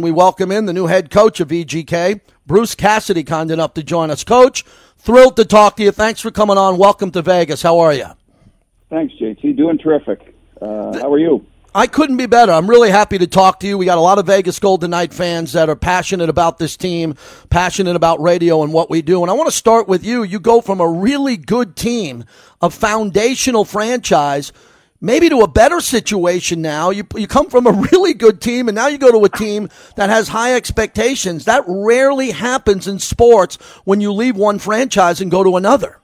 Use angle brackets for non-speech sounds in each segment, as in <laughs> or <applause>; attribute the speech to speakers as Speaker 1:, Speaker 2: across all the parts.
Speaker 1: We welcome in the new head coach of VGK, Bruce Cassidy, kind enough to join us. Coach, thrilled to talk to you. Thanks for coming on. Welcome to Vegas. How are you?
Speaker 2: Thanks, JT. Doing terrific. Uh, how are you?
Speaker 1: I couldn't be better. I'm really happy to talk to you. We got a lot of Vegas Golden Knight fans that are passionate about this team, passionate about radio and what we do. And I want to start with you. You go from a really good team, a foundational franchise, maybe to a better situation now. You, you come from a <laughs> really good team and now you go to a team that has high expectations. That rarely happens in sports when you leave one franchise and go to another.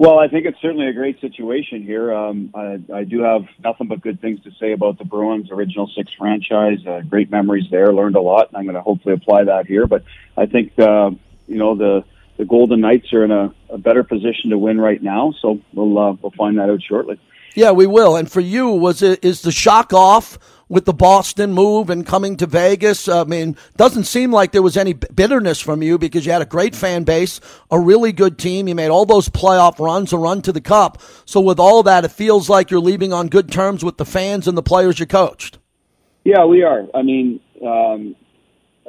Speaker 2: Well, I think it's certainly a great situation here. Um, I, I do have nothing but good things to say about the Bruins original six franchise. Uh, great memories there. Learned a lot, and I'm going to hopefully apply that here. But I think uh, you know the the Golden Knights are in a, a better position to win right now. So we'll uh, we'll find that out shortly.
Speaker 1: Yeah, we will. And for you, was it is the shock off with the Boston move and coming to Vegas? I mean, doesn't seem like there was any bitterness from you because you had a great fan base, a really good team. You made all those playoff runs, a run to the cup. So with all that, it feels like you're leaving on good terms with the fans and the players you coached.
Speaker 2: Yeah, we are. I mean, um,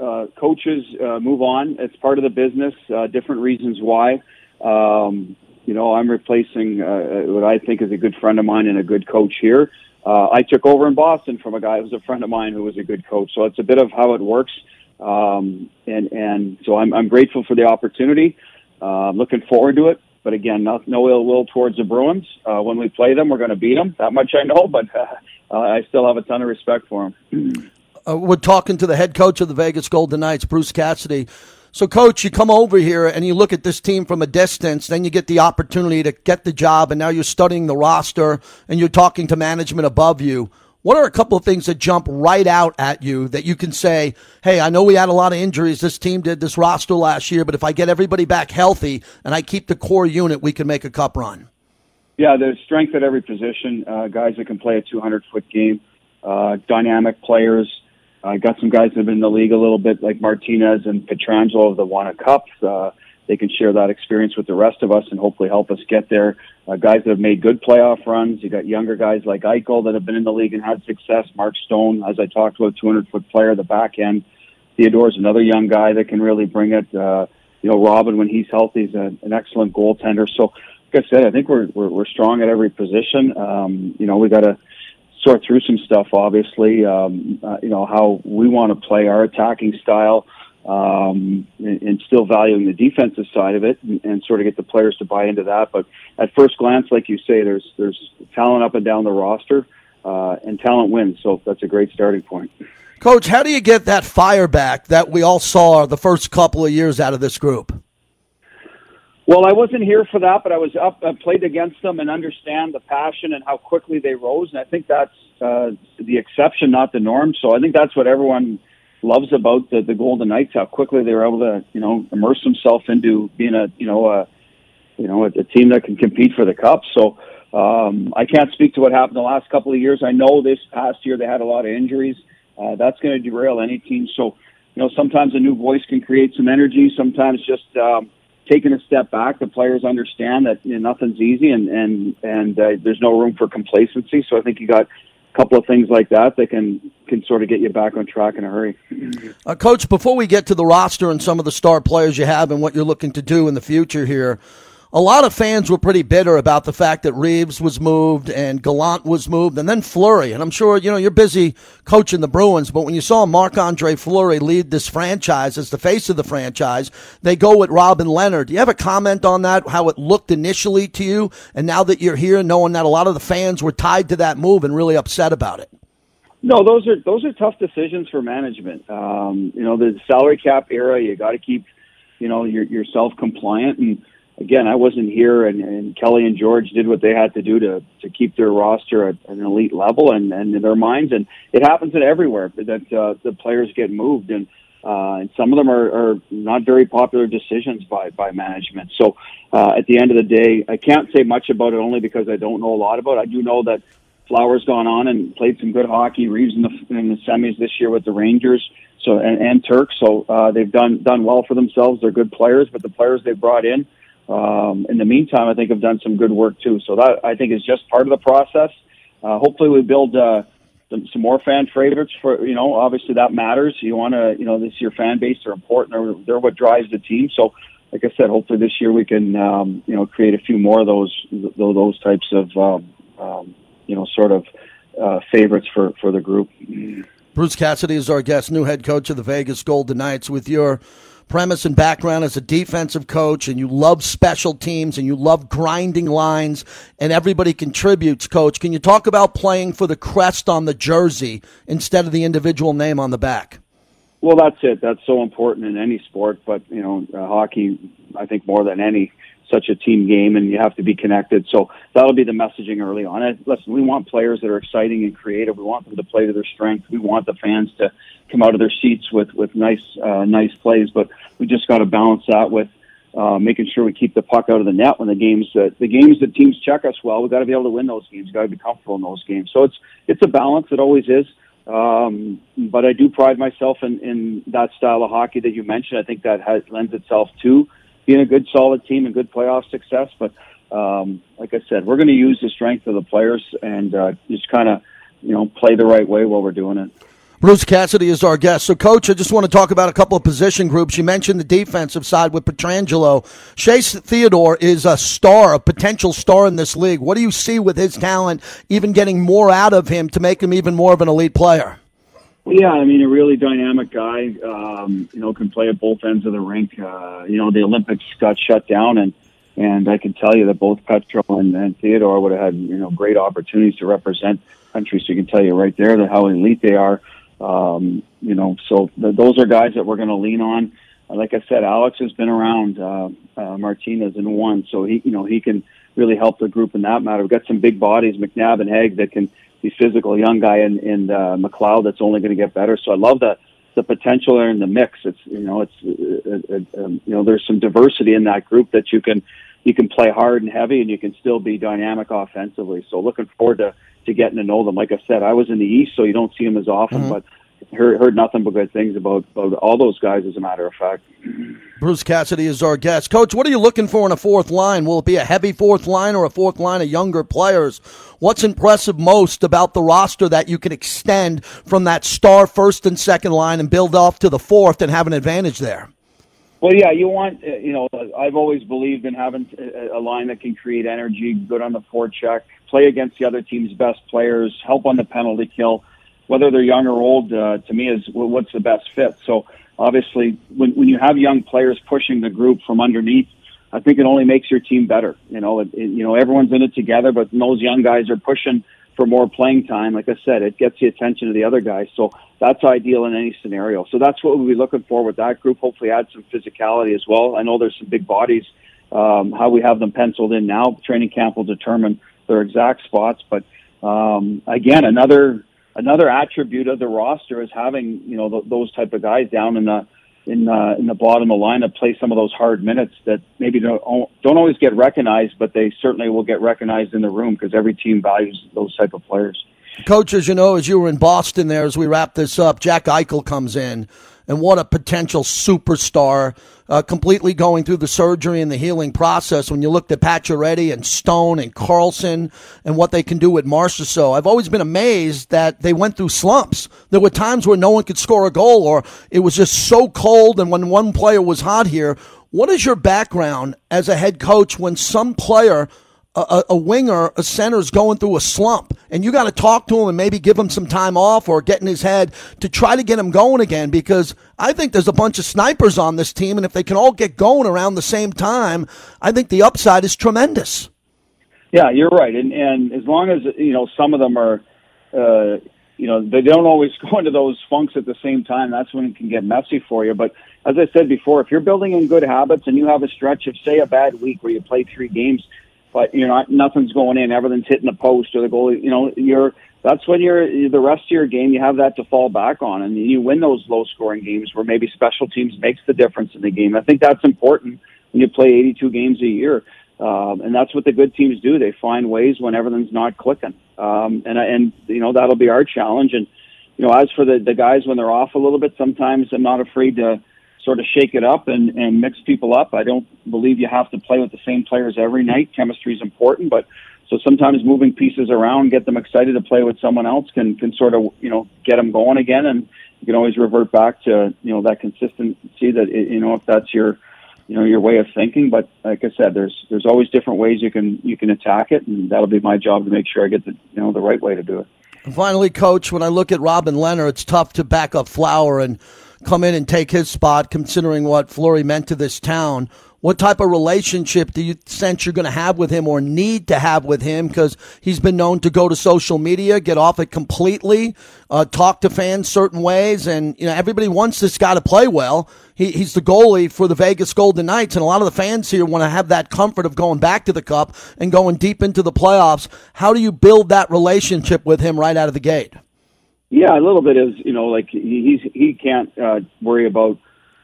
Speaker 2: uh, coaches uh, move on. It's part of the business. Uh, different reasons why. Um, you know, I'm replacing uh, what I think is a good friend of mine and a good coach here. Uh, I took over in Boston from a guy who was a friend of mine who was a good coach. So it's a bit of how it works. Um, and, and so I'm, I'm grateful for the opportunity. Uh, looking forward to it. But again, no, no ill will towards the Bruins. Uh, when we play them, we're going to beat them. That much I know, <laughs> but uh, I still have a ton of respect for them.
Speaker 1: Uh, we're talking to the head coach of the Vegas Golden Knights, Bruce Cassidy. So, coach, you come over here and you look at this team from a distance, then you get the opportunity to get the job, and now you're studying the roster and you're talking to management above you. What are a couple of things that jump right out at you that you can say, hey, I know we had a lot of injuries. This team did this roster last year, but if I get everybody back healthy and I keep the core unit, we can make a cup run?
Speaker 2: Yeah, there's strength at every position. Uh, guys that can play a 200 foot game, uh, dynamic players. I got some guys that have been in the league a little bit, like Martinez and Pietrangelo, that won a cup. Uh, they can share that experience with the rest of us and hopefully help us get there. Uh, guys that have made good playoff runs. You got younger guys like Eichel that have been in the league and had success. Mark Stone, as I talked about, 200 foot player, the back end. Theodore's another young guy that can really bring it. Uh, you know, Robin, when he's healthy, is a, an excellent goaltender. So, like I said, I think we're we're, we're strong at every position. Um, you know, we got to sort through some stuff. Obviously, um, uh, you know how we want to play our attacking style, um, and, and, still valuing the defensive side of it, and, and, sort of get the players to buy into that. But at first glance, like you say, there's there's talent up and down the roster, uh, and talent wins. So that's a great starting point.
Speaker 1: Coach, how do you get that fire back that we all saw the first couple of years out of this group?
Speaker 2: Well, I wasn't here for that, but I was up, I played against them and understand the passion and how quickly they rose. And I think that's uh, the exception, not the norm. So I think that's what everyone loves about the, the Golden Knights, how quickly they were able to, you know, immerse themselves into being a, you know, a, you know, a, a team that can compete for the cup. So um, I can't speak to what happened the last couple of years. I know this past year they had a lot of injuries. Uh, that's going to derail any team. So, you know, sometimes a new voice can create some energy. Sometimes just, um, taking a step back, the players understand that you know, nothing's easy and and and uh, there's no room for complacency. So I think you got a couple of things like that that can can sort of get you back on track in a hurry. <clears throat>
Speaker 1: Uh, Coach, before we get to the roster and some of the star players you have and what you're looking to do in the future here, a lot of fans were pretty bitter about the fact that Reaves was moved and Gallant was moved and then Fleury. And I'm sure, you know, you're busy coaching the Bruins, but when you saw Marc Andre Fleury lead this franchise as the face of the franchise, they go with Robin Lehner. Do you have a comment on that, how it looked initially to you? And now that you're here, knowing that a lot of the fans were tied to that move and really upset about it?
Speaker 2: No, those are those are tough decisions for management. Um, you know, the salary cap era, you got to keep, you know, your, yourself compliant and again, I wasn't here, and, and Kelly and George did what they had to do to to keep their roster at, an elite level and, and in their minds. And it happens at everywhere that uh, the players get moved, and uh, and some of them are, are not very popular decisions by by management. So uh, at the end of the day, I can't say much about it only because I don't know a lot about it. I do know that Flower's gone on and played some good hockey. Reaves in the in the semis this year with the Rangers. So and, and Turk. So uh, they've done done well for themselves. They're good players, but the players they brought in um, in the meantime, I think have done some good work too. So that I think is just part of the process. Uh, hopefully, we build uh, some, some more fan favorites for you know obviously that matters. You want to you know this your fan base are important. They're, they're what drives the team. So like I said, hopefully this year we can um, you know create a few more of those those types of um, um, you know sort of uh, favorites for for the group.
Speaker 1: Bruce Cassidy is our guest, new head coach of the Vegas Golden Knights. With your premise and background as a defensive coach, and you love special teams, and you love grinding lines, and everybody contributes. Coach, can you talk about playing for the crest on the jersey instead of the individual name on the back?
Speaker 2: Well, that's it. That's so important in any sport, but you know, uh, hockey, I think more than any, such a team game, and you have to be connected. So that'll be the messaging early on. And listen, we want players that are exciting and creative. We want them to play to their strength. We want the fans to come out of their seats with with nice uh, nice plays, but we just got to balance that with. Uh, making sure we keep the puck out of the net when the games that the games that teams check us well, we got to be able to win those games. We got to be comfortable in those games. So it's it's a balance. It always is. Um, but I do pride myself in, in that style of hockey that you mentioned. I think that has, lends itself to being a good, solid team and good playoff success. But um, like I said, we're going to use the strength of the players and uh, just kind of, you know, play the right way while we're doing it.
Speaker 1: Bruce Cassidy is our guest. So, Coach, I just want to talk about a couple of position groups. You mentioned the defensive side with Pietrangelo. Shea Theodore is a star, a potential star in this league. What do you see with his talent, even getting more out of him to make him even more of an elite player?
Speaker 2: Yeah, I mean, a really dynamic guy. Um, you know, can play at both ends of the rink. Uh, you know, the Olympics got shut down, and and I can tell you that both Petro and, and Theodore would have had you know great opportunities to represent countries. So you can tell you right there that how elite they are. Um, you know, so the, those are guys that we're going to lean on. Uh, like I said, Alex has been around uh, uh, Martinez in one, so he, you know, he can really help the group in that matter. We've got some big bodies, McNabb and Hague, that can be physical. Young guy in, in uh, McLeod that's only going to get better. So I love the the potential there in the mix. It's you know, it's uh, uh, um, you know, there's some diversity in that group that you can you can play hard and heavy, and you can still be dynamic offensively. So looking forward to to getting to know them. Like I said, I was in the East, so you don't see them as often, mm-hmm. but heard, heard nothing but good things about, about all those guys, as a matter of fact.
Speaker 1: Bruce Cassidy is our guest. Coach, what are you looking for in a fourth line? Will it be a heavy fourth line or a fourth line of younger players? What's impressive most about the roster that you can extend from that star first and second line and build off to the fourth and have an advantage there?
Speaker 2: Well, yeah, you want, uh, you know, I've always believed in having a line that can create energy, good on the forecheck, play against the other team's best players, help on the penalty kill. Whether they're young or old, uh, to me, is what's the best fit. So, obviously, when, when you have young players pushing the group from underneath, I think it only makes your team better. You know, it, it, you know, everyone's in it together, but those young guys are pushing for more playing time. Like I said, it gets the attention of the other guys. So that's ideal in any scenario. So that's what we'll be looking for with that group. Hopefully, add some physicality as well. I know there's some big bodies. Um, how we have them penciled in now, training camp will determine their exact spots. But um, again, another another attribute of the roster is having you know th- those type of guys down in the in uh, in the bottom of the lineup play some of those hard minutes that maybe don't don't always get recognized, but they certainly will get recognized in the room because every team values those type of players.
Speaker 1: Coach, as you know, as you were in Boston there, as we wrap this up, Jack Eichel comes in and what a potential superstar, uh, completely going through the surgery and the healing process. When you looked at Pacioretty and Stone and Karlsson and what they can do with Marchessault, I've always been amazed that they went through slumps. There were times where no one could score a goal, or it was just so cold. And when one player was hot here, what is your background as a head coach when some player a, a, winger, a center is going through a slump, and you got to talk to him and maybe give him some time off or get in his head to try to get him going again. Because I think there's a bunch of snipers on this team, and if they can all get going around the same time, I think the upside is tremendous.
Speaker 2: Yeah, you're right, and and as long as you know some of them are, uh, you know, they don't always <laughs> go into those funks at the same time. That's when it can get messy for you. But as I said before, if you're building in good habits and you have a stretch of say a bad week where you play three games but you're not nothing's going in, everything's hitting the post or the goal. You know, you're that's when you're the rest of your game you have that to fall back on, and you win those low scoring games where maybe special teams makes the difference in the game. I think that's important when you play 82 games a year. Um, and that's what the good teams do. They find ways when everything's not clicking. Um, and, and, you know, that'll be our challenge. And, you know, as for the, the guys when they're off a little bit, sometimes I'm not afraid to, sort of shake it up and, and mix people up. I don't believe you have to play with the same players every night. Chemistry is important, but so sometimes moving pieces around, get them excited to play with someone else, can can sort of you know get them going again, and you can always revert back to you know that consistency that you know if that's your you know your way of thinking. But like I said, there's there's always different ways you can you can attack it, and that'll be my job to make sure I get the you know the right way to do it.
Speaker 1: Finally, coach, when I look at Robin Lehner, it's tough to back up Flower and come in and take his spot, considering what Fleury meant to this town. What type of relationship do you sense you're going to have with him or need to have with him? Because he's been known to go to social media, get off it completely, uh, talk to fans certain ways, and you know everybody wants this guy to play well. He, he's the goalie for the Vegas Golden Knights, and a lot of the fans here want to have that comfort of going back to the Cup and going deep into the playoffs. How do you build that relationship with him right out of the gate?
Speaker 2: Yeah, a little bit is you know like he's he can't uh, worry about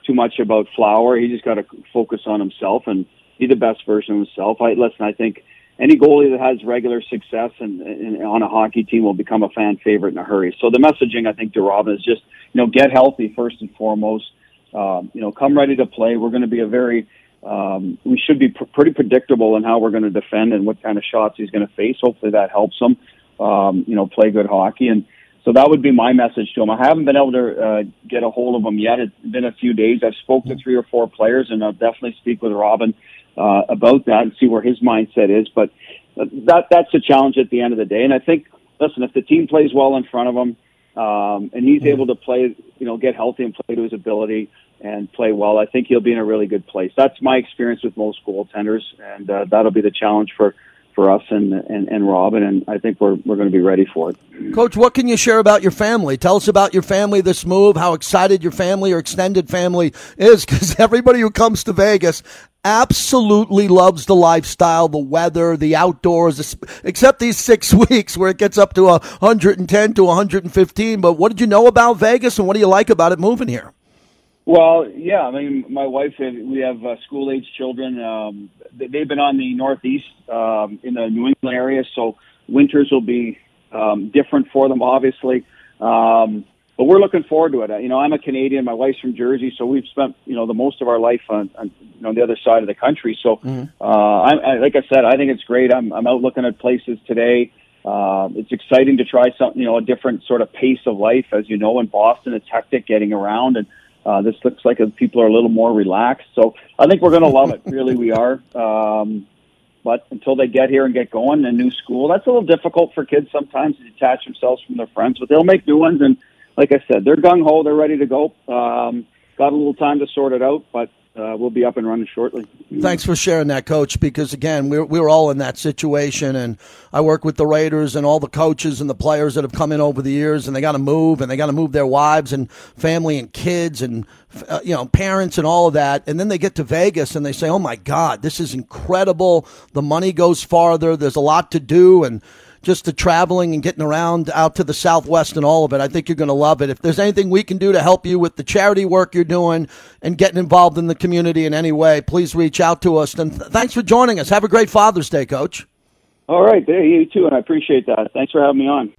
Speaker 2: too much about Flower. He just got to focus on himself and be the best version of himself. I listen. I think any goalie that has regular success and, and on a hockey team will become a fan favorite in a hurry. So the messaging I think to Robin is just you know get healthy first and foremost. Um, you know, come ready to play. We're going to be a very um, we should be pr- pretty predictable in how we're going to defend and what kind of shots he's going to face. Hopefully that helps him. Um, you know, play good hockey and so that would be my message to him. I haven't been able to uh, get a hold of him yet. It's been a few days. I've spoke to three or four players, and I'll definitely speak with Robin uh, about that and see where his mindset is. But that that's a challenge at the end of the day. And I think, listen, if the team plays well in front of him, um, and he's able to play, you know, get healthy and play to his ability and play well, I think he'll be in a really good place. That's my experience with most goaltenders, and uh, that'll be the challenge for for us and, and, and Robin, and I think we're, we're going to be ready for it.
Speaker 1: Coach, what can you share about your family? Tell us about your family, this move, how excited your family or extended family is, because <laughs> everybody who comes to Vegas absolutely loves the lifestyle, the weather, the outdoors, except these six <laughs> weeks where it gets up to 110 to 115. But what did you know about Vegas, and what do you like about it moving here?
Speaker 2: Well, yeah. I mean, my wife, and we have uh, school age children. Um, they've been on the Northeast um, in the New England area, so winters will be um, different for them, obviously. Um, but we're looking forward to it. You know, I'm a Canadian. My wife's from Jersey, so we've spent you know the most of our life on, on you know the other side of the country. So, mm-hmm. uh, I, I, like I said, I think it's great. I'm I'm out looking at places today. Uh, it's exciting to try something, you know, a different sort of pace of life. As you know, in Boston, it's hectic getting around and uh, this looks like people are a little more relaxed. So I think we're going to love it. <laughs> Really, we are. Um, but until they get here and get going in a new school, that's a little difficult for kids sometimes to detach themselves from their friends. But they'll make new ones, and like I said, they're gung ho. They're ready to go. Um, got a little time to sort it out, but uh, we'll be up and running shortly.
Speaker 1: Thanks for sharing that, Coach. Because again, we're we're all in that situation, and I work with the Raiders and all the coaches and the players that have come in over the years, and they got to move, and they got to move their wives and family and kids and uh, you know parents and all of that, and then they get to Vegas and they say, "Oh my God, this is incredible! The money goes farther. There's a lot to do, and." Just the traveling and getting around out to the Southwest and all of it. I think you're going to love it. If there's anything we can do to help you with the charity work you're doing and getting involved in the community in any way, please reach out to us. And th- thanks for joining us. Have a great Father's Day, Coach.
Speaker 2: All right. There, you too. And I appreciate that. Thanks for having me on.